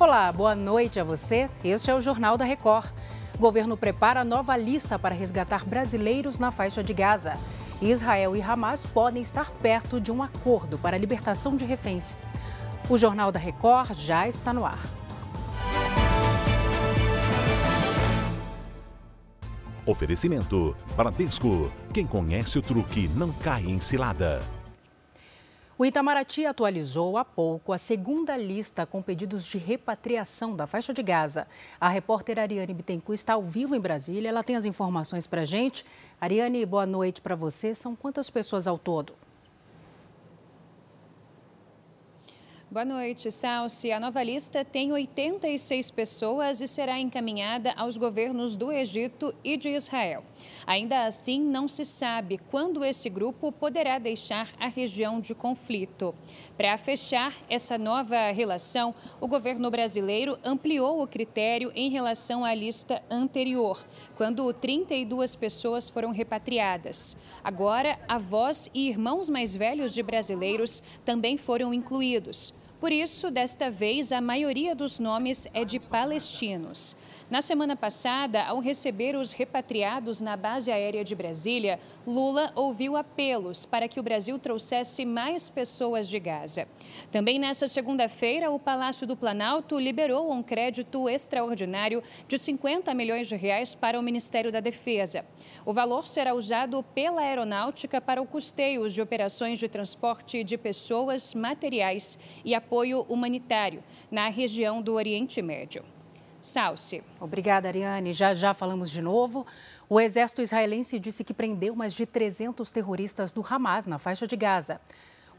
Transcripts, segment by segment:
Olá, boa noite a você. Este é o Jornal da Record. O governo prepara nova lista para resgatar brasileiros na faixa de Gaza. Israel e Hamas podem estar perto de um acordo para a libertação de reféns. O Jornal da Record já está no ar. Oferecimento: Bradesco. Quem conhece o truque não cai em cilada. O Itamaraty atualizou há pouco a segunda lista com pedidos de repatriação da faixa de Gaza. A repórter Ariane Bittencourt está ao vivo em Brasília. Ela tem as informações para a gente. Ariane, boa noite para você. São quantas pessoas ao todo? Boa noite, Salsi. A nova lista tem 86 pessoas e será encaminhada aos governos do Egito e de Israel. Ainda assim, não se sabe quando esse grupo poderá deixar a região de conflito. Para fechar essa nova relação, o governo brasileiro ampliou o critério em relação à lista anterior, quando 32 pessoas foram repatriadas. Agora, avós e irmãos mais velhos de brasileiros também foram incluídos. Por isso, desta vez, a maioria dos nomes é de palestinos. Na semana passada, ao receber os repatriados na base aérea de Brasília, Lula ouviu apelos para que o Brasil trouxesse mais pessoas de Gaza. Também nesta segunda-feira, o Palácio do Planalto liberou um crédito extraordinário de 50 milhões de reais para o Ministério da Defesa. O valor será usado pela aeronáutica para o custeio de operações de transporte de pessoas, materiais e apoio humanitário na região do Oriente Médio. Salce. Obrigada, Ariane. Já já falamos de novo. O exército israelense disse que prendeu mais de 300 terroristas do Hamas na faixa de Gaza.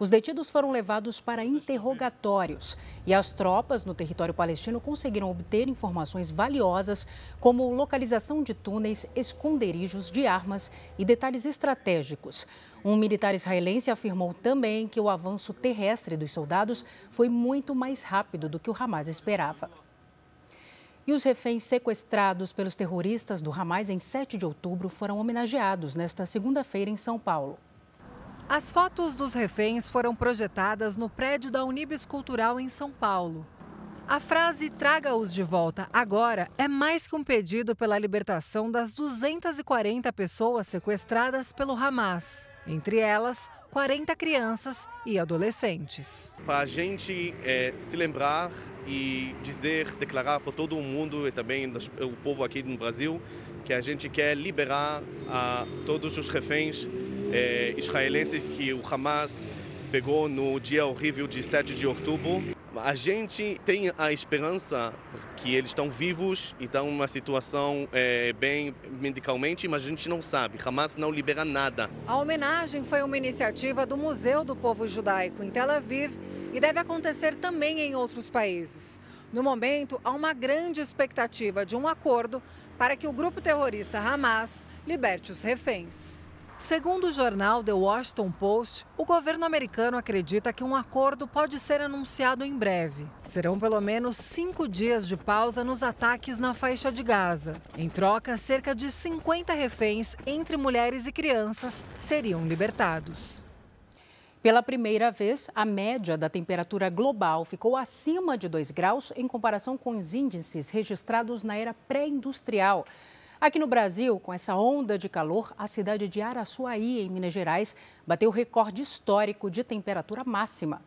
Os detidos foram levados para interrogatórios e as tropas no território palestino conseguiram obter informações valiosas, como localização de túneis, esconderijos de armas e detalhes estratégicos. Um militar israelense afirmou também que o avanço terrestre dos soldados foi muito mais rápido do que o Hamas esperava. E os reféns sequestrados pelos terroristas do Hamas em 7 de outubro foram homenageados nesta segunda-feira em São Paulo. As fotos dos reféns foram projetadas no prédio da Unibis Cultural em São Paulo. A frase Traga-os de volta agora é mais que um pedido pela libertação das 240 pessoas sequestradas pelo Hamas. Entre elas, 40 crianças e adolescentes. Para a gente é, se lembrar e dizer, declarar para todo o mundo e também o povo aqui no Brasil que a gente quer liberar a todos os reféns é, israelenses que o Hamas pegou no dia horrível de 7 de outubro. A gente tem a esperança que eles estão vivos e estão numa situação é, bem medicalmente, mas a gente não sabe. Hamas não libera nada. A homenagem foi uma iniciativa do Museu do Povo Judaico em Tel Aviv e deve acontecer também em outros países. No momento, há uma grande expectativa de um acordo para que o grupo terrorista Hamas liberte os reféns. Segundo o jornal The Washington Post, o governo americano acredita que um acordo pode ser anunciado em breve. Serão pelo menos cinco dias de pausa nos ataques na faixa de Gaza. Em troca, cerca de 50 reféns, entre mulheres e crianças, seriam libertados. Pela primeira vez, a média da temperatura global ficou acima de 2 graus em comparação com os índices registrados na era pré-industrial. Aqui no Brasil, com essa onda de calor, a cidade de Araçuaí, em Minas Gerais, bateu recorde histórico de temperatura máxima.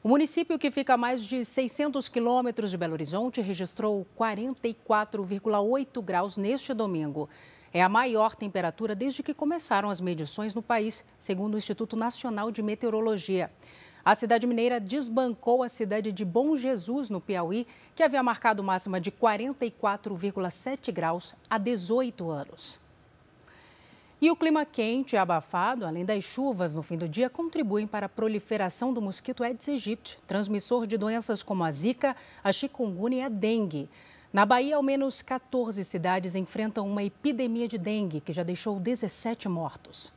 O município, que fica a mais de 600 quilômetros de Belo Horizonte, registrou 44,8 graus neste domingo. É a maior temperatura desde que começaram as medições no país, segundo o Instituto Nacional de Meteorologia. A cidade mineira desbancou a cidade de Bom Jesus, no Piauí, que havia marcado máxima de 44,7 graus há 18 anos. E o clima quente e abafado, além das chuvas no fim do dia, contribuem para a proliferação do mosquito Aedes aegypti, transmissor de doenças como a zika, a chikungunya e a dengue. Na Bahia, ao menos 14 cidades enfrentam uma epidemia de dengue, que já deixou 17 mortos.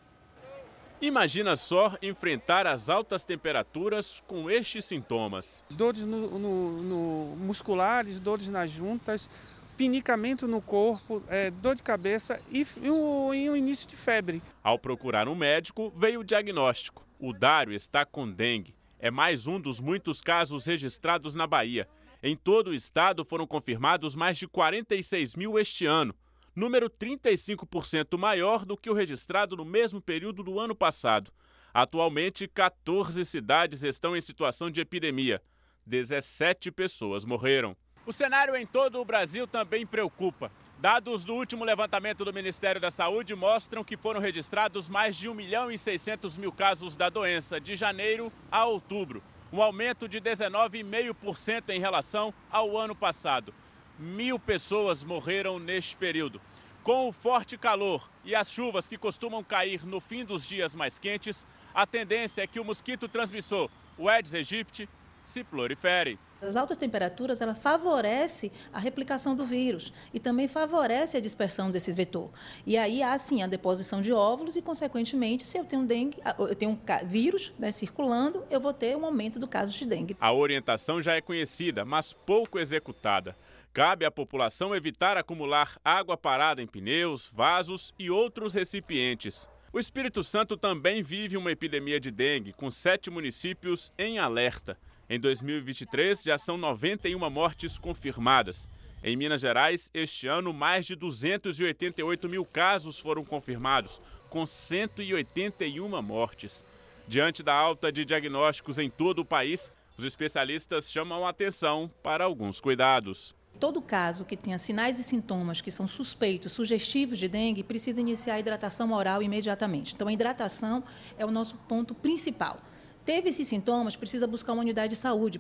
Imagina só enfrentar as altas temperaturas com estes sintomas: dores no, no, no musculares, dores nas juntas, pinicamento no corpo, é, dor de cabeça e, e, o, e o início de febre. Ao procurar um médico, veio o diagnóstico: o Dário está com dengue. É mais um dos muitos casos registrados na Bahia. Em todo o estado foram confirmados mais de 46 mil este ano, número 35% maior do que o registrado no mesmo período do ano passado. Atualmente, 14 cidades estão em situação de epidemia. 17 pessoas morreram. O cenário em todo o Brasil também preocupa. Dados do último levantamento do Ministério da Saúde mostram que foram registrados mais de 1 milhão e 600 mil casos da doença de janeiro a outubro, um aumento de 19,5% em relação ao ano passado. Mil pessoas morreram neste período. Com o forte calor e as chuvas que costumam cair no fim dos dias mais quentes, a tendência é que o mosquito transmissor, o Aedes aegypti, se prolifere. As altas temperaturas ela favorece a replicação do vírus e também favorece a dispersão desse vetor. E aí há sim a deposição de óvulos e, consequentemente, se eu tenho dengue, eu tenho um vírus né, circulando, eu vou ter um aumento do caso de dengue. A orientação já é conhecida, mas pouco executada. Cabe à população evitar acumular água parada em pneus, vasos e outros recipientes. O Espírito Santo também vive uma epidemia de dengue, com sete municípios em alerta. Em 2023, já são 91 mortes confirmadas. Em Minas Gerais, este ano, mais de 288 mil casos foram confirmados, com 181 mortes. Diante da alta de diagnósticos em todo o país, os especialistas chamam a atenção para alguns cuidados. Todo caso que tenha sinais e sintomas que são suspeitos, sugestivos de dengue, precisa iniciar a hidratação oral imediatamente. Então, a hidratação é o nosso ponto principal. Teve esses sintomas, precisa buscar uma unidade de saúde.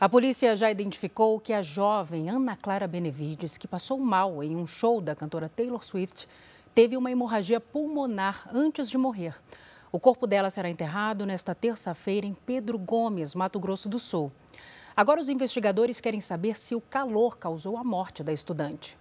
A polícia já identificou que a jovem Ana Clara Benevides, que passou mal em um show da cantora Taylor Swift, teve uma hemorragia pulmonar antes de morrer. O corpo dela será enterrado nesta terça-feira em Pedro Gomes, Mato Grosso do Sul. Agora, os investigadores querem saber se o calor causou a morte da estudante.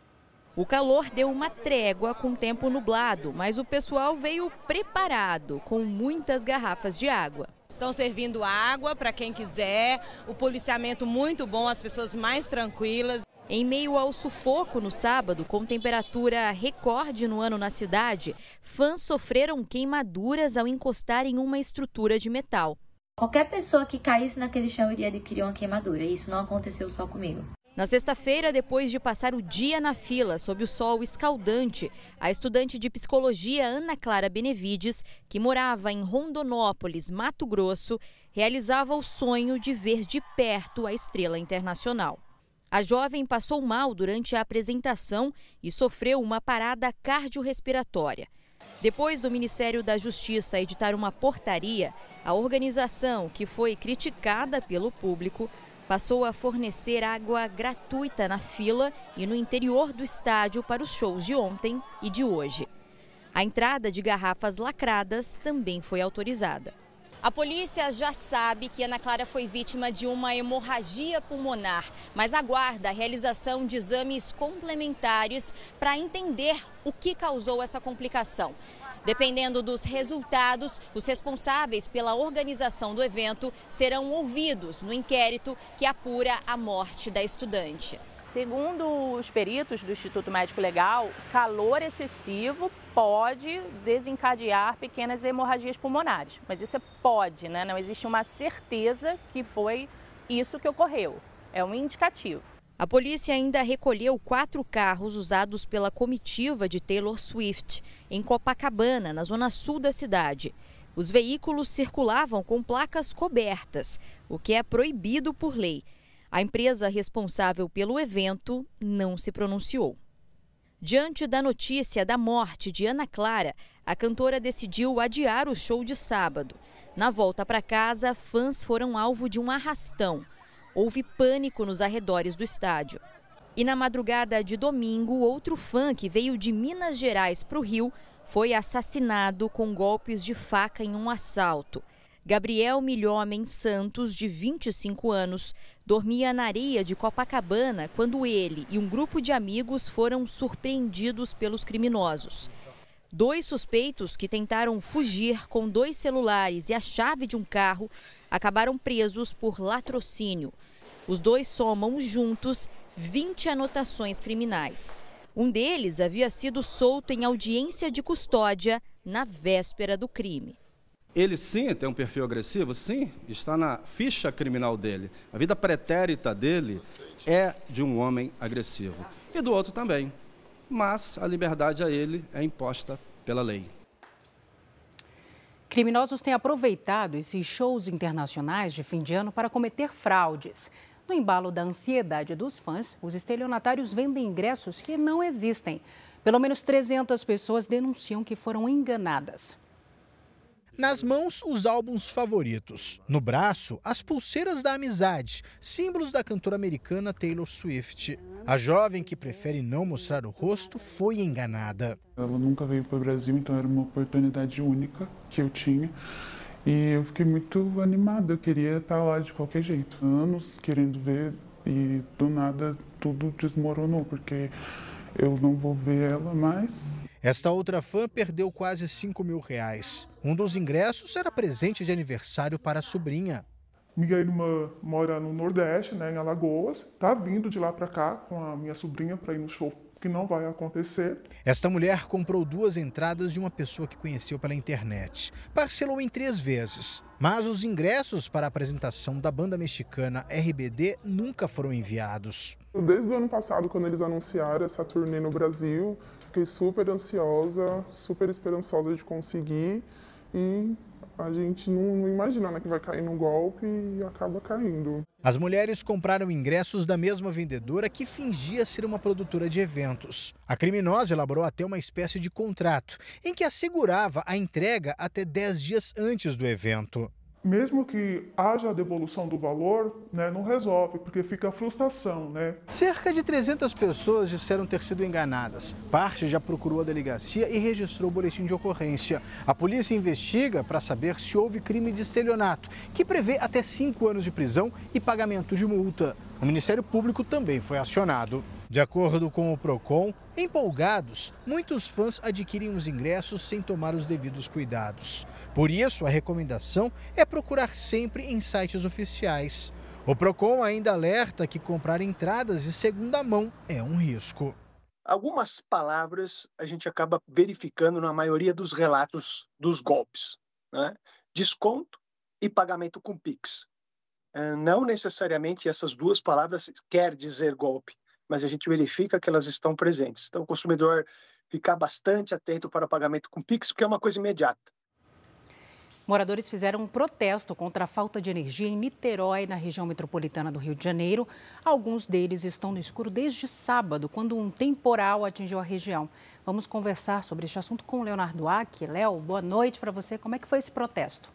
O calor deu uma trégua com tempo nublado, mas o pessoal veio preparado, com muitas garrafas de água. Estão servindo água para quem quiser, o policiamento muito bom, as pessoas mais tranquilas. Em meio ao sufoco no sábado, com temperatura recorde no ano na cidade, fãs sofreram queimaduras ao encostar em uma estrutura de metal. Qualquer pessoa que caísse naquele chão iria adquirir uma queimadura. E isso não aconteceu só comigo. Na sexta-feira, depois de passar o dia na fila sob o sol escaldante, a estudante de psicologia Ana Clara Benevides, que morava em Rondonópolis, Mato Grosso, realizava o sonho de ver de perto a estrela internacional. A jovem passou mal durante a apresentação e sofreu uma parada cardiorrespiratória. Depois do Ministério da Justiça editar uma portaria, a organização, que foi criticada pelo público, passou a fornecer água gratuita na fila e no interior do estádio para os shows de ontem e de hoje. A entrada de garrafas lacradas também foi autorizada. A polícia já sabe que Ana Clara foi vítima de uma hemorragia pulmonar, mas aguarda a realização de exames complementares para entender o que causou essa complicação. Dependendo dos resultados, os responsáveis pela organização do evento serão ouvidos no inquérito que apura a morte da estudante. Segundo os peritos do Instituto Médico Legal, calor excessivo pode desencadear pequenas hemorragias pulmonares, mas isso é pode, né? Não existe uma certeza que foi isso que ocorreu. É um indicativo. A polícia ainda recolheu quatro carros usados pela comitiva de Taylor Swift em Copacabana, na zona sul da cidade. Os veículos circulavam com placas cobertas, o que é proibido por lei. A empresa responsável pelo evento não se pronunciou. Diante da notícia da morte de Ana Clara, a cantora decidiu adiar o show de sábado. Na volta para casa, fãs foram alvo de um arrastão. Houve pânico nos arredores do estádio. E na madrugada de domingo, outro fã que veio de Minas Gerais para o Rio foi assassinado com golpes de faca em um assalto. Gabriel Milhomem Santos, de 25 anos, dormia na areia de Copacabana quando ele e um grupo de amigos foram surpreendidos pelos criminosos. Dois suspeitos que tentaram fugir com dois celulares e a chave de um carro acabaram presos por latrocínio. Os dois somam juntos 20 anotações criminais. Um deles havia sido solto em audiência de custódia na véspera do crime. Ele sim tem um perfil agressivo? Sim, está na ficha criminal dele. A vida pretérita dele é de um homem agressivo. E do outro também. Mas a liberdade a ele é imposta pela lei. Criminosos têm aproveitado esses shows internacionais de fim de ano para cometer fraudes. No embalo da ansiedade dos fãs, os estelionatários vendem ingressos que não existem. Pelo menos 300 pessoas denunciam que foram enganadas. Nas mãos, os álbuns favoritos. No braço, as pulseiras da amizade, símbolos da cantora americana Taylor Swift. A jovem que prefere não mostrar o rosto foi enganada. Ela nunca veio para o Brasil, então era uma oportunidade única que eu tinha. E eu fiquei muito animada, eu queria estar lá de qualquer jeito. Anos querendo ver e do nada tudo desmoronou, porque eu não vou ver ela mais. Esta outra fã perdeu quase 5 mil reais. Um dos ingressos era presente de aniversário para a sobrinha. Minha irmã mora no Nordeste, né, em Alagoas. Tá vindo de lá para cá com a minha sobrinha para ir no show que não vai acontecer. Esta mulher comprou duas entradas de uma pessoa que conheceu pela internet. Parcelou em três vezes. Mas os ingressos para a apresentação da banda mexicana RBD nunca foram enviados. Desde o ano passado, quando eles anunciaram essa turnê no Brasil, Fiquei super ansiosa, super esperançosa de conseguir e a gente não, imagina né, que vai cair num golpe e acaba caindo. As mulheres compraram ingressos da mesma vendedora que fingia ser uma produtora de eventos. A criminosa elaborou até uma espécie de contrato em que assegurava a entrega até 10 dias antes do evento mesmo que haja a devolução do valor, né, não resolve, porque fica a frustração. Né? Cerca de 300 pessoas disseram ter sido enganadas. Parte já procurou a delegacia e registrou o boletim de ocorrência. A polícia investiga para saber se houve crime de estelionato, que prevê até cinco anos de prisão e pagamento de multa. O Ministério Público também foi acionado. De acordo com o Procon, empolgados, muitos fãs adquirem os ingressos sem tomar os devidos cuidados. Por isso, a recomendação é procurar sempre em sites oficiais. O Procon ainda alerta que comprar entradas de segunda mão é um risco. Algumas palavras a gente acaba verificando na maioria dos relatos dos golpes: né? desconto e pagamento com Pix. É, não necessariamente essas duas palavras quer dizer golpe, mas a gente verifica que elas estão presentes. Então, o consumidor ficar bastante atento para o pagamento com Pix, porque é uma coisa imediata. Moradores fizeram um protesto contra a falta de energia em Niterói, na região metropolitana do Rio de Janeiro. Alguns deles estão no escuro desde sábado, quando um temporal atingiu a região. Vamos conversar sobre este assunto com o Leonardo Aque. Léo, boa noite para você. Como é que foi esse protesto?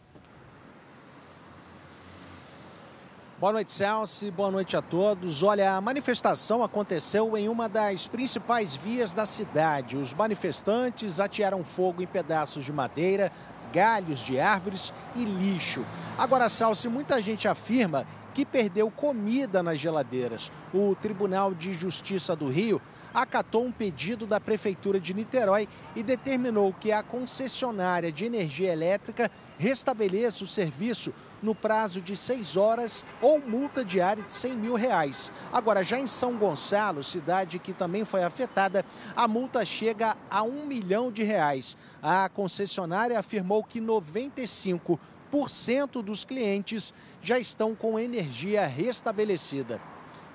Boa noite, Celso. Boa noite a todos. Olha, a manifestação aconteceu em uma das principais vias da cidade. Os manifestantes atearam fogo em pedaços de madeira, galhos de árvores e lixo. Agora, Salsi, muita gente afirma que perdeu comida nas geladeiras. O Tribunal de Justiça do Rio acatou um pedido da Prefeitura de Niterói e determinou que a concessionária de energia elétrica restabeleça o serviço no prazo de seis horas ou multa diária de 100 mil reais. Agora, já em São Gonçalo, cidade que também foi afetada, a multa chega a um milhão de reais. A concessionária afirmou que 95% dos clientes já estão com energia restabelecida.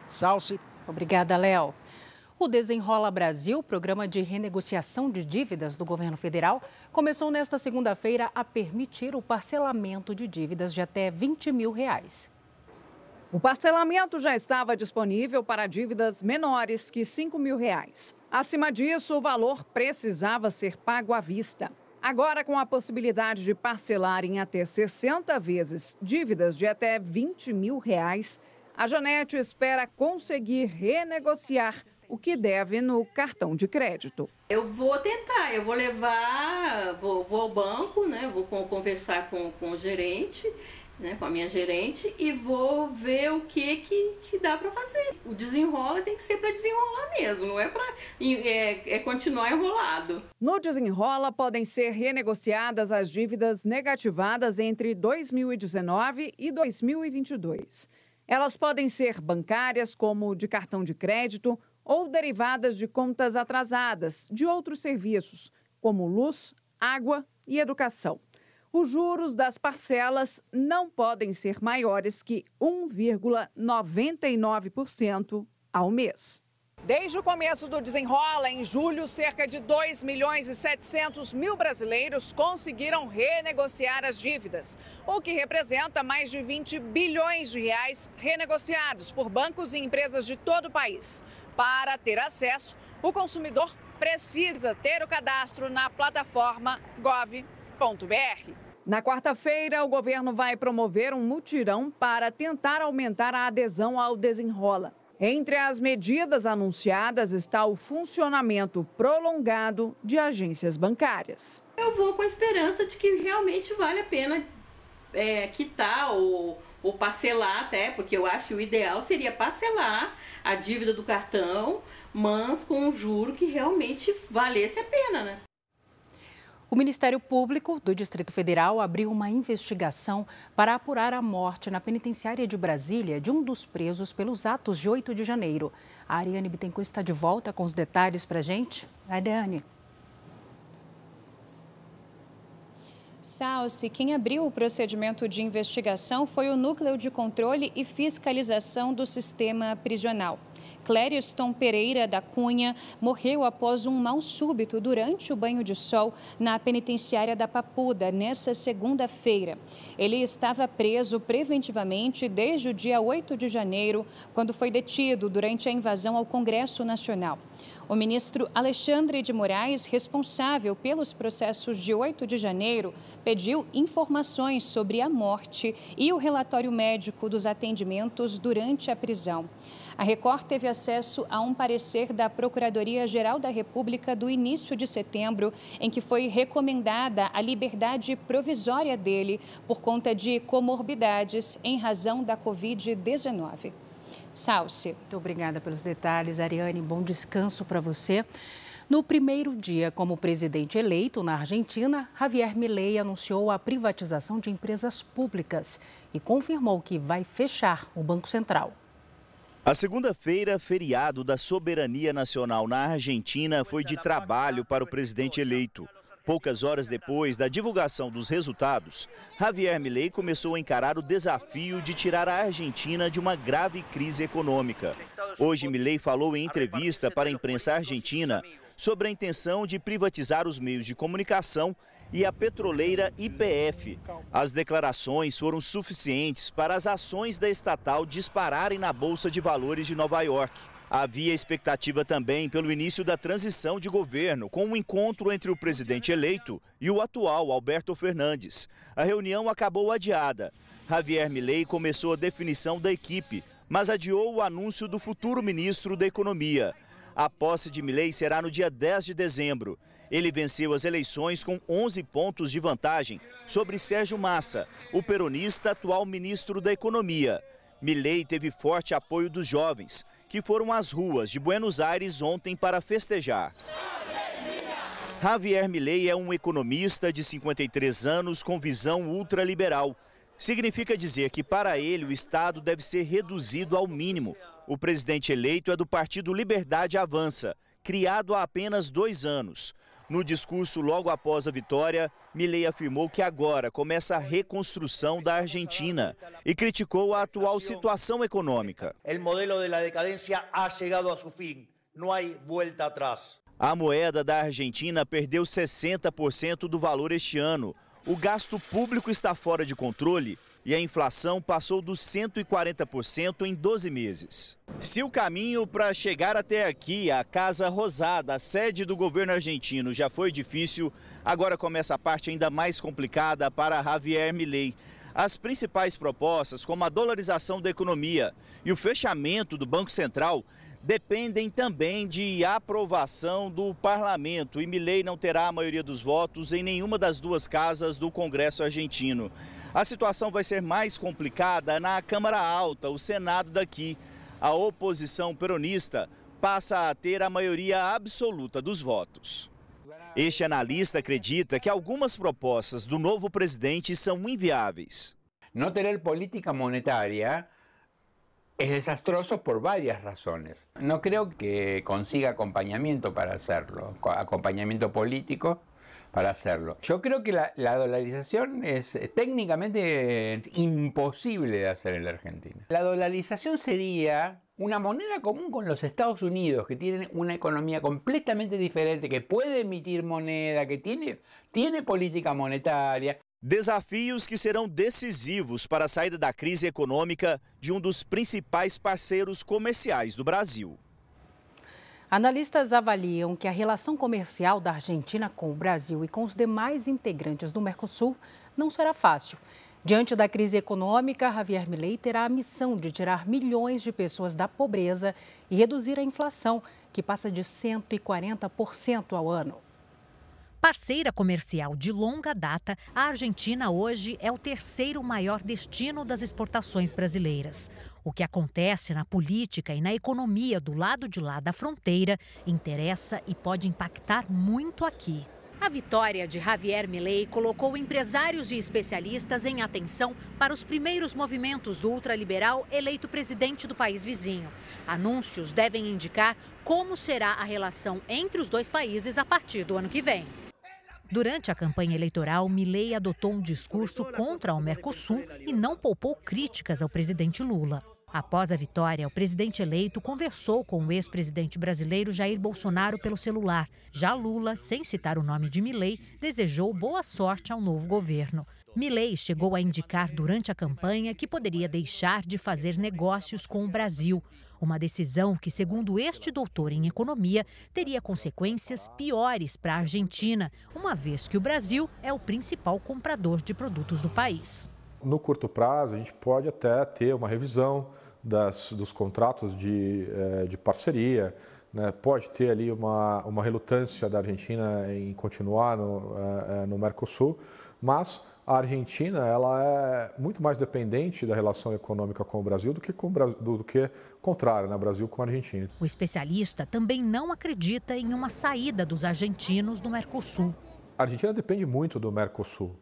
Salce. Obrigada, Léo. O Desenrola Brasil, programa de renegociação de dívidas do governo federal, começou nesta segunda-feira a permitir o parcelamento de dívidas de até 20 mil reais. O parcelamento já estava disponível para dívidas menores que 5 mil reais. Acima disso, o valor precisava ser pago à vista. Agora, com a possibilidade de parcelar em até 60 vezes dívidas de até 20 mil reais, a Janete espera conseguir renegociar o que deve no cartão de crédito. Eu vou tentar, eu vou levar, vou, vou ao banco, né? Vou conversar com, com o gerente. Né, com a minha gerente e vou ver o que que, que dá para fazer. O desenrola tem que ser para desenrolar mesmo, não é para é, é continuar enrolado. No desenrola podem ser renegociadas as dívidas negativadas entre 2019 e 2022. Elas podem ser bancárias, como de cartão de crédito, ou derivadas de contas atrasadas de outros serviços, como luz, água e educação. Os juros das parcelas não podem ser maiores que 1,99% ao mês. Desde o começo do desenrola, em julho, cerca de 2 milhões e 700 mil brasileiros conseguiram renegociar as dívidas, o que representa mais de 20 bilhões de reais renegociados por bancos e empresas de todo o país. Para ter acesso, o consumidor precisa ter o cadastro na plataforma gov.br. Na quarta-feira, o governo vai promover um mutirão para tentar aumentar a adesão ao desenrola. Entre as medidas anunciadas está o funcionamento prolongado de agências bancárias. Eu vou com a esperança de que realmente vale a pena é, quitar ou, ou parcelar até, porque eu acho que o ideal seria parcelar a dívida do cartão, mas com um juro que realmente valesse a pena, né? O Ministério Público do Distrito Federal abriu uma investigação para apurar a morte na penitenciária de Brasília de um dos presos pelos atos de 8 de janeiro. A Ariane Bittencourt está de volta com os detalhes para a gente. Ariane. Salsi, quem abriu o procedimento de investigação foi o Núcleo de Controle e Fiscalização do Sistema Prisional. Clériston Pereira da Cunha morreu após um mal súbito durante o banho de sol na penitenciária da Papuda, nesta segunda-feira. Ele estava preso preventivamente desde o dia 8 de janeiro, quando foi detido durante a invasão ao Congresso Nacional. O ministro Alexandre de Moraes, responsável pelos processos de 8 de janeiro, pediu informações sobre a morte e o relatório médico dos atendimentos durante a prisão. A Record teve acesso a um parecer da Procuradoria-Geral da República do início de setembro, em que foi recomendada a liberdade provisória dele por conta de comorbidades em razão da Covid-19. Salce. Muito obrigada pelos detalhes, Ariane. Bom descanso para você. No primeiro dia como presidente eleito na Argentina, Javier Milei anunciou a privatização de empresas públicas e confirmou que vai fechar o Banco Central. A segunda-feira, feriado da soberania nacional na Argentina, foi de trabalho para o presidente eleito. Poucas horas depois da divulgação dos resultados, Javier Milei começou a encarar o desafio de tirar a Argentina de uma grave crise econômica. Hoje, Milei falou em entrevista para a imprensa argentina sobre a intenção de privatizar os meios de comunicação e a petroleira IPF. As declarações foram suficientes para as ações da estatal dispararem na Bolsa de Valores de Nova York. Havia expectativa também pelo início da transição de governo, com um encontro entre o presidente eleito e o atual, Alberto Fernandes. A reunião acabou adiada. Javier Milei começou a definição da equipe, mas adiou o anúncio do futuro ministro da Economia. A posse de Milei será no dia 10 de dezembro. Ele venceu as eleições com 11 pontos de vantagem sobre Sérgio Massa, o peronista atual ministro da Economia. Milei teve forte apoio dos jovens, que foram às ruas de Buenos Aires ontem para festejar. Javier Milei é um economista de 53 anos com visão ultraliberal. Significa dizer que para ele o Estado deve ser reduzido ao mínimo. O presidente eleito é do partido Liberdade Avança, criado há apenas dois anos. No discurso logo após a vitória, Milei afirmou que agora começa a reconstrução da Argentina e criticou a atual situação econômica. O modelo da decadência ha chegado a seu fim. Não há volta atrás. A moeda da Argentina perdeu 60% do valor este ano. O gasto público está fora de controle e a inflação passou dos 140% em 12 meses. Se o caminho para chegar até aqui, a Casa Rosada, a sede do governo argentino, já foi difícil, agora começa a parte ainda mais complicada para Javier Milei. As principais propostas, como a dolarização da economia e o fechamento do Banco Central, dependem também de aprovação do parlamento e Milei não terá a maioria dos votos em nenhuma das duas casas do Congresso argentino. A situação vai ser mais complicada na Câmara Alta, o Senado daqui. A oposição peronista passa a ter a maioria absoluta dos votos. Este analista acredita que algumas propostas do novo presidente são inviáveis. Não ter política monetária es desastroso por varias razones. No creo que consiga acompañamiento para hacerlo, acompañamiento político, para hacerlo. Yo creo que la, la, dolarización es técnicamente imposible de hacer en la Argentina. La dolarización sería una moneda común con los Estados Unidos, que tienen una economía completamente diferente, que puede emitir moneda, que tiene, tiene política monetaria. Desafios que serão decisivos para a saída da crise econômica de um dos principais parceiros comerciais do Brasil. Analistas avaliam que a relação comercial da Argentina com o Brasil e com os demais integrantes do Mercosul não será fácil. Diante da crise econômica, Javier Milei terá a missão de tirar milhões de pessoas da pobreza e reduzir a inflação, que passa de 140% ao ano. Parceira comercial de longa data, a Argentina hoje é o terceiro maior destino das exportações brasileiras. O que acontece na política e na economia do lado de lá da fronteira interessa e pode impactar muito aqui. A vitória de Javier Milei colocou empresários e especialistas em atenção para os primeiros movimentos do ultraliberal eleito presidente do país vizinho. Anúncios devem indicar como será a relação entre os dois países a partir do ano que vem. Durante a campanha eleitoral, Milei adotou um discurso contra o Mercosul e não poupou críticas ao presidente Lula. Após a vitória, o presidente eleito conversou com o ex-presidente brasileiro Jair Bolsonaro pelo celular. Já Lula, sem citar o nome de Milei, desejou boa sorte ao novo governo. Milei chegou a indicar durante a campanha que poderia deixar de fazer negócios com o Brasil. Uma decisão que, segundo este doutor em economia, teria consequências piores para a Argentina, uma vez que o Brasil é o principal comprador de produtos do país. No curto prazo, a gente pode até ter uma revisão das, dos contratos de, eh, de parceria, né? pode ter ali uma, uma relutância da Argentina em continuar no, eh, no Mercosul, mas a Argentina ela é muito mais dependente da relação econômica com o Brasil do que com do, do que contrário, né? Brasil com a Argentina. O especialista também não acredita em uma saída dos argentinos do Mercosul. A Argentina depende muito do Mercosul.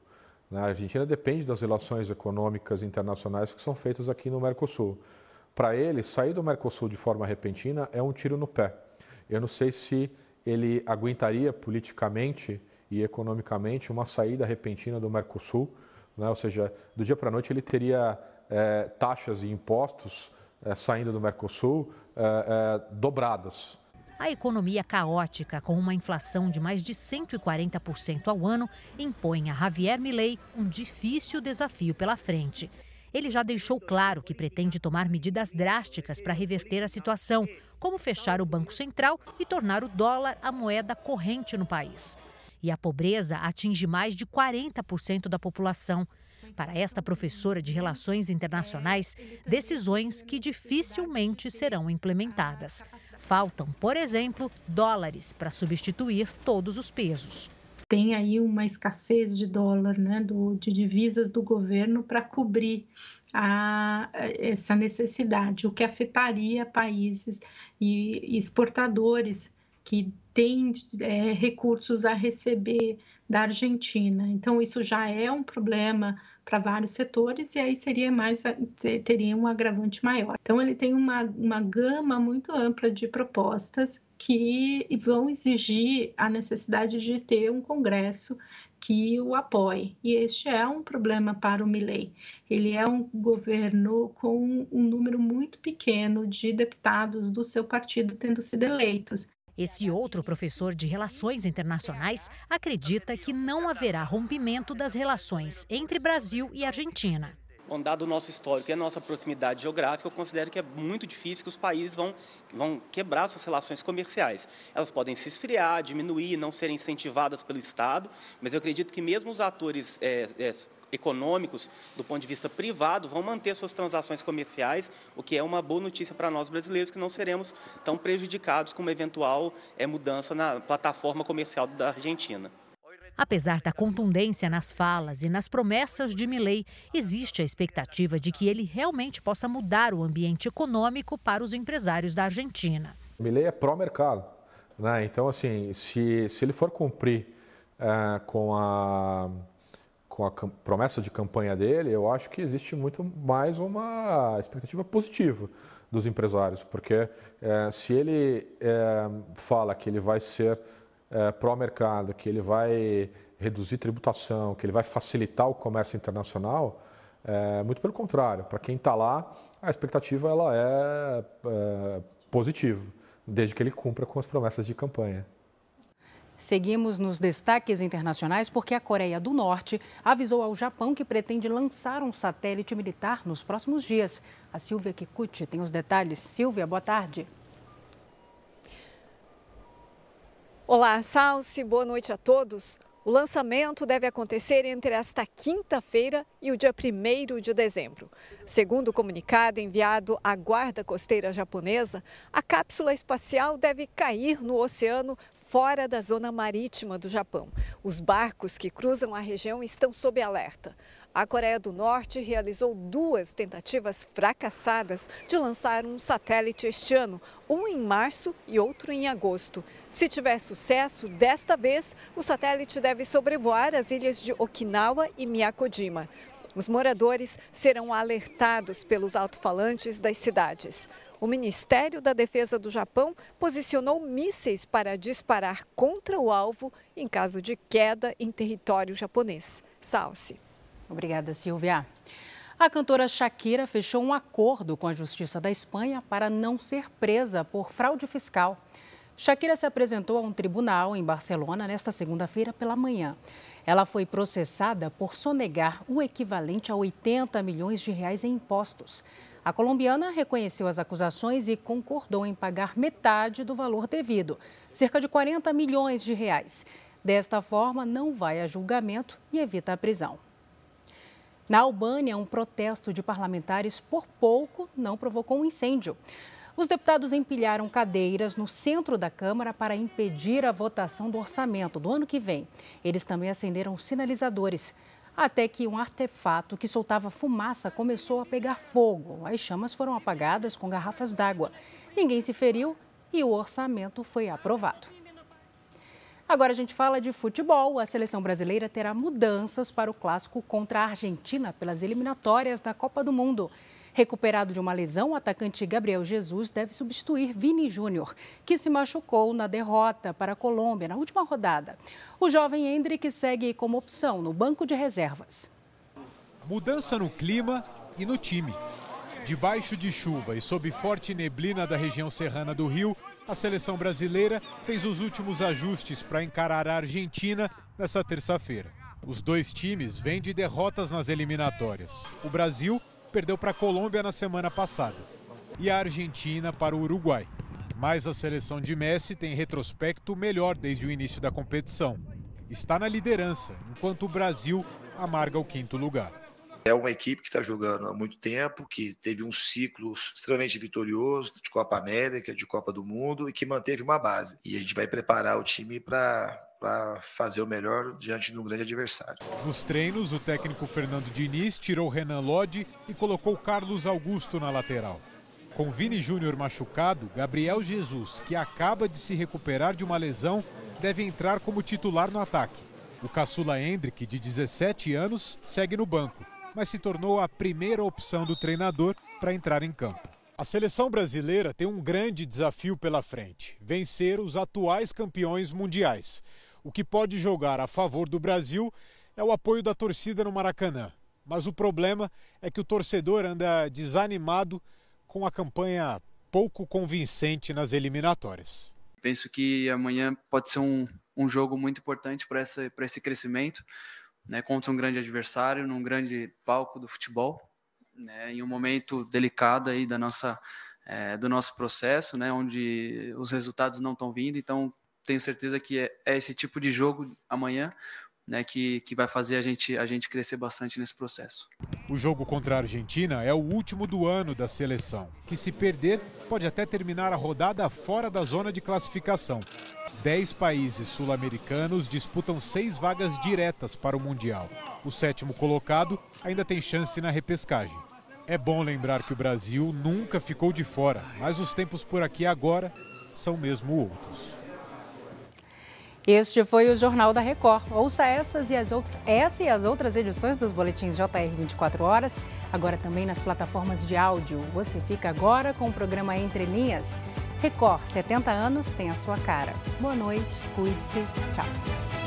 Né? A Argentina depende das relações econômicas internacionais que são feitas aqui no Mercosul. Para ele, sair do Mercosul de forma repentina é um tiro no pé. Eu não sei se ele aguentaria politicamente e economicamente uma saída repentina do Mercosul, né? ou seja, do dia para a noite ele teria é, taxas e impostos é, saindo do Mercosul é, dobradas. A economia caótica, com uma inflação de mais de 140% ao ano, impõe a Javier Milei um difícil desafio pela frente. Ele já deixou claro que pretende tomar medidas drásticas para reverter a situação, como fechar o Banco Central e tornar o dólar a moeda corrente no país e a pobreza atinge mais de 40% da população. Para esta professora de Relações Internacionais, decisões que dificilmente serão implementadas. Faltam, por exemplo, dólares para substituir todos os pesos. Tem aí uma escassez de dólar, né, do, de divisas do governo para cobrir a, essa necessidade, o que afetaria países e exportadores que tem é, recursos a receber da Argentina. Então, isso já é um problema para vários setores e aí seria mais teria um agravante maior. Então, ele tem uma, uma gama muito ampla de propostas que vão exigir a necessidade de ter um Congresso que o apoie. E este é um problema para o Milley. Ele é um governo com um número muito pequeno de deputados do seu partido tendo sido eleitos. Esse outro professor de Relações Internacionais acredita que não haverá rompimento das relações entre Brasil e Argentina. Bom, dado o nosso histórico e a nossa proximidade geográfica, eu considero que é muito difícil que os países vão, vão quebrar suas relações comerciais. Elas podem se esfriar, diminuir, não serem incentivadas pelo Estado, mas eu acredito que mesmo os atores é, é, econômicos, do ponto de vista privado, vão manter suas transações comerciais, o que é uma boa notícia para nós brasileiros, que não seremos tão prejudicados com uma eventual é, mudança na plataforma comercial da Argentina. Apesar da contundência nas falas e nas promessas de Milley, existe a expectativa de que ele realmente possa mudar o ambiente econômico para os empresários da Argentina. Milley é pró-mercado, né? Então, assim, se, se ele for cumprir é, com a com a promessa de campanha dele, eu acho que existe muito mais uma expectativa positiva dos empresários, porque é, se ele é, fala que ele vai ser é, pró-mercado, que ele vai reduzir tributação, que ele vai facilitar o comércio internacional, é, muito pelo contrário. Para quem está lá, a expectativa ela é, é positiva, desde que ele cumpra com as promessas de campanha. Seguimos nos destaques internacionais porque a Coreia do Norte avisou ao Japão que pretende lançar um satélite militar nos próximos dias. A Silvia Kikuchi tem os detalhes. Silvia, boa tarde. Olá, Salsi, boa noite a todos. O lançamento deve acontecer entre esta quinta-feira e o dia 1 de dezembro. Segundo o comunicado enviado à Guarda Costeira Japonesa, a cápsula espacial deve cair no oceano fora da zona marítima do Japão. Os barcos que cruzam a região estão sob alerta. A Coreia do Norte realizou duas tentativas fracassadas de lançar um satélite este ano, um em março e outro em agosto. Se tiver sucesso, desta vez, o satélite deve sobrevoar as ilhas de Okinawa e Miyakojima. Os moradores serão alertados pelos alto-falantes das cidades. O Ministério da Defesa do Japão posicionou mísseis para disparar contra o alvo em caso de queda em território japonês. Salce. Obrigada, Silvia. A cantora Shakira fechou um acordo com a Justiça da Espanha para não ser presa por fraude fiscal. Shakira se apresentou a um tribunal em Barcelona nesta segunda-feira pela manhã. Ela foi processada por sonegar o equivalente a 80 milhões de reais em impostos. A colombiana reconheceu as acusações e concordou em pagar metade do valor devido, cerca de 40 milhões de reais. Desta forma, não vai a julgamento e evita a prisão. Na Albânia, um protesto de parlamentares por pouco não provocou um incêndio. Os deputados empilharam cadeiras no centro da Câmara para impedir a votação do orçamento do ano que vem. Eles também acenderam sinalizadores até que um artefato que soltava fumaça começou a pegar fogo. As chamas foram apagadas com garrafas d'água. Ninguém se feriu e o orçamento foi aprovado. Agora a gente fala de futebol. A seleção brasileira terá mudanças para o clássico contra a Argentina pelas eliminatórias da Copa do Mundo. Recuperado de uma lesão, o atacante Gabriel Jesus deve substituir Vini Júnior, que se machucou na derrota para a Colômbia na última rodada. O jovem Hendrick segue como opção no banco de reservas. Mudança no clima e no time. Debaixo de chuva e sob forte neblina da região serrana do Rio, a seleção brasileira fez os últimos ajustes para encarar a Argentina nessa terça-feira. Os dois times vêm de derrotas nas eliminatórias. O Brasil perdeu para a Colômbia na semana passada e a Argentina para o Uruguai. Mas a seleção de Messi tem retrospecto melhor desde o início da competição. Está na liderança, enquanto o Brasil amarga o quinto lugar. É uma equipe que está jogando há muito tempo, que teve um ciclo extremamente vitorioso de Copa América, de Copa do Mundo e que manteve uma base. E a gente vai preparar o time para para fazer o melhor diante de um grande adversário. Nos treinos, o técnico Fernando Diniz tirou Renan Lodge e colocou Carlos Augusto na lateral. Com Vini Júnior machucado, Gabriel Jesus, que acaba de se recuperar de uma lesão, deve entrar como titular no ataque. O caçula Hendrick, de 17 anos, segue no banco, mas se tornou a primeira opção do treinador para entrar em campo. A seleção brasileira tem um grande desafio pela frente: vencer os atuais campeões mundiais. O que pode jogar a favor do Brasil é o apoio da torcida no Maracanã. Mas o problema é que o torcedor anda desanimado com a campanha pouco convincente nas eliminatórias. Penso que amanhã pode ser um, um jogo muito importante para esse crescimento, né, contra um grande adversário, num grande palco do futebol, né, em um momento delicado aí da nossa, é, do nosso processo, né, onde os resultados não estão vindo. Então, tenho certeza que é, é esse tipo de jogo amanhã né, que, que vai fazer a gente, a gente crescer bastante nesse processo. O jogo contra a Argentina é o último do ano da seleção, que se perder pode até terminar a rodada fora da zona de classificação. Dez países sul-americanos disputam seis vagas diretas para o Mundial. O sétimo colocado ainda tem chance na repescagem. É bom lembrar que o Brasil nunca ficou de fora, mas os tempos por aqui agora são mesmo outros. Este foi o Jornal da Record. Ouça essas e as outras, essa e as outras edições dos boletins JR 24 horas, agora também nas plataformas de áudio. Você fica agora com o programa Entre Linhas. Record, 70 anos tem a sua cara. Boa noite, cuide-se, tchau.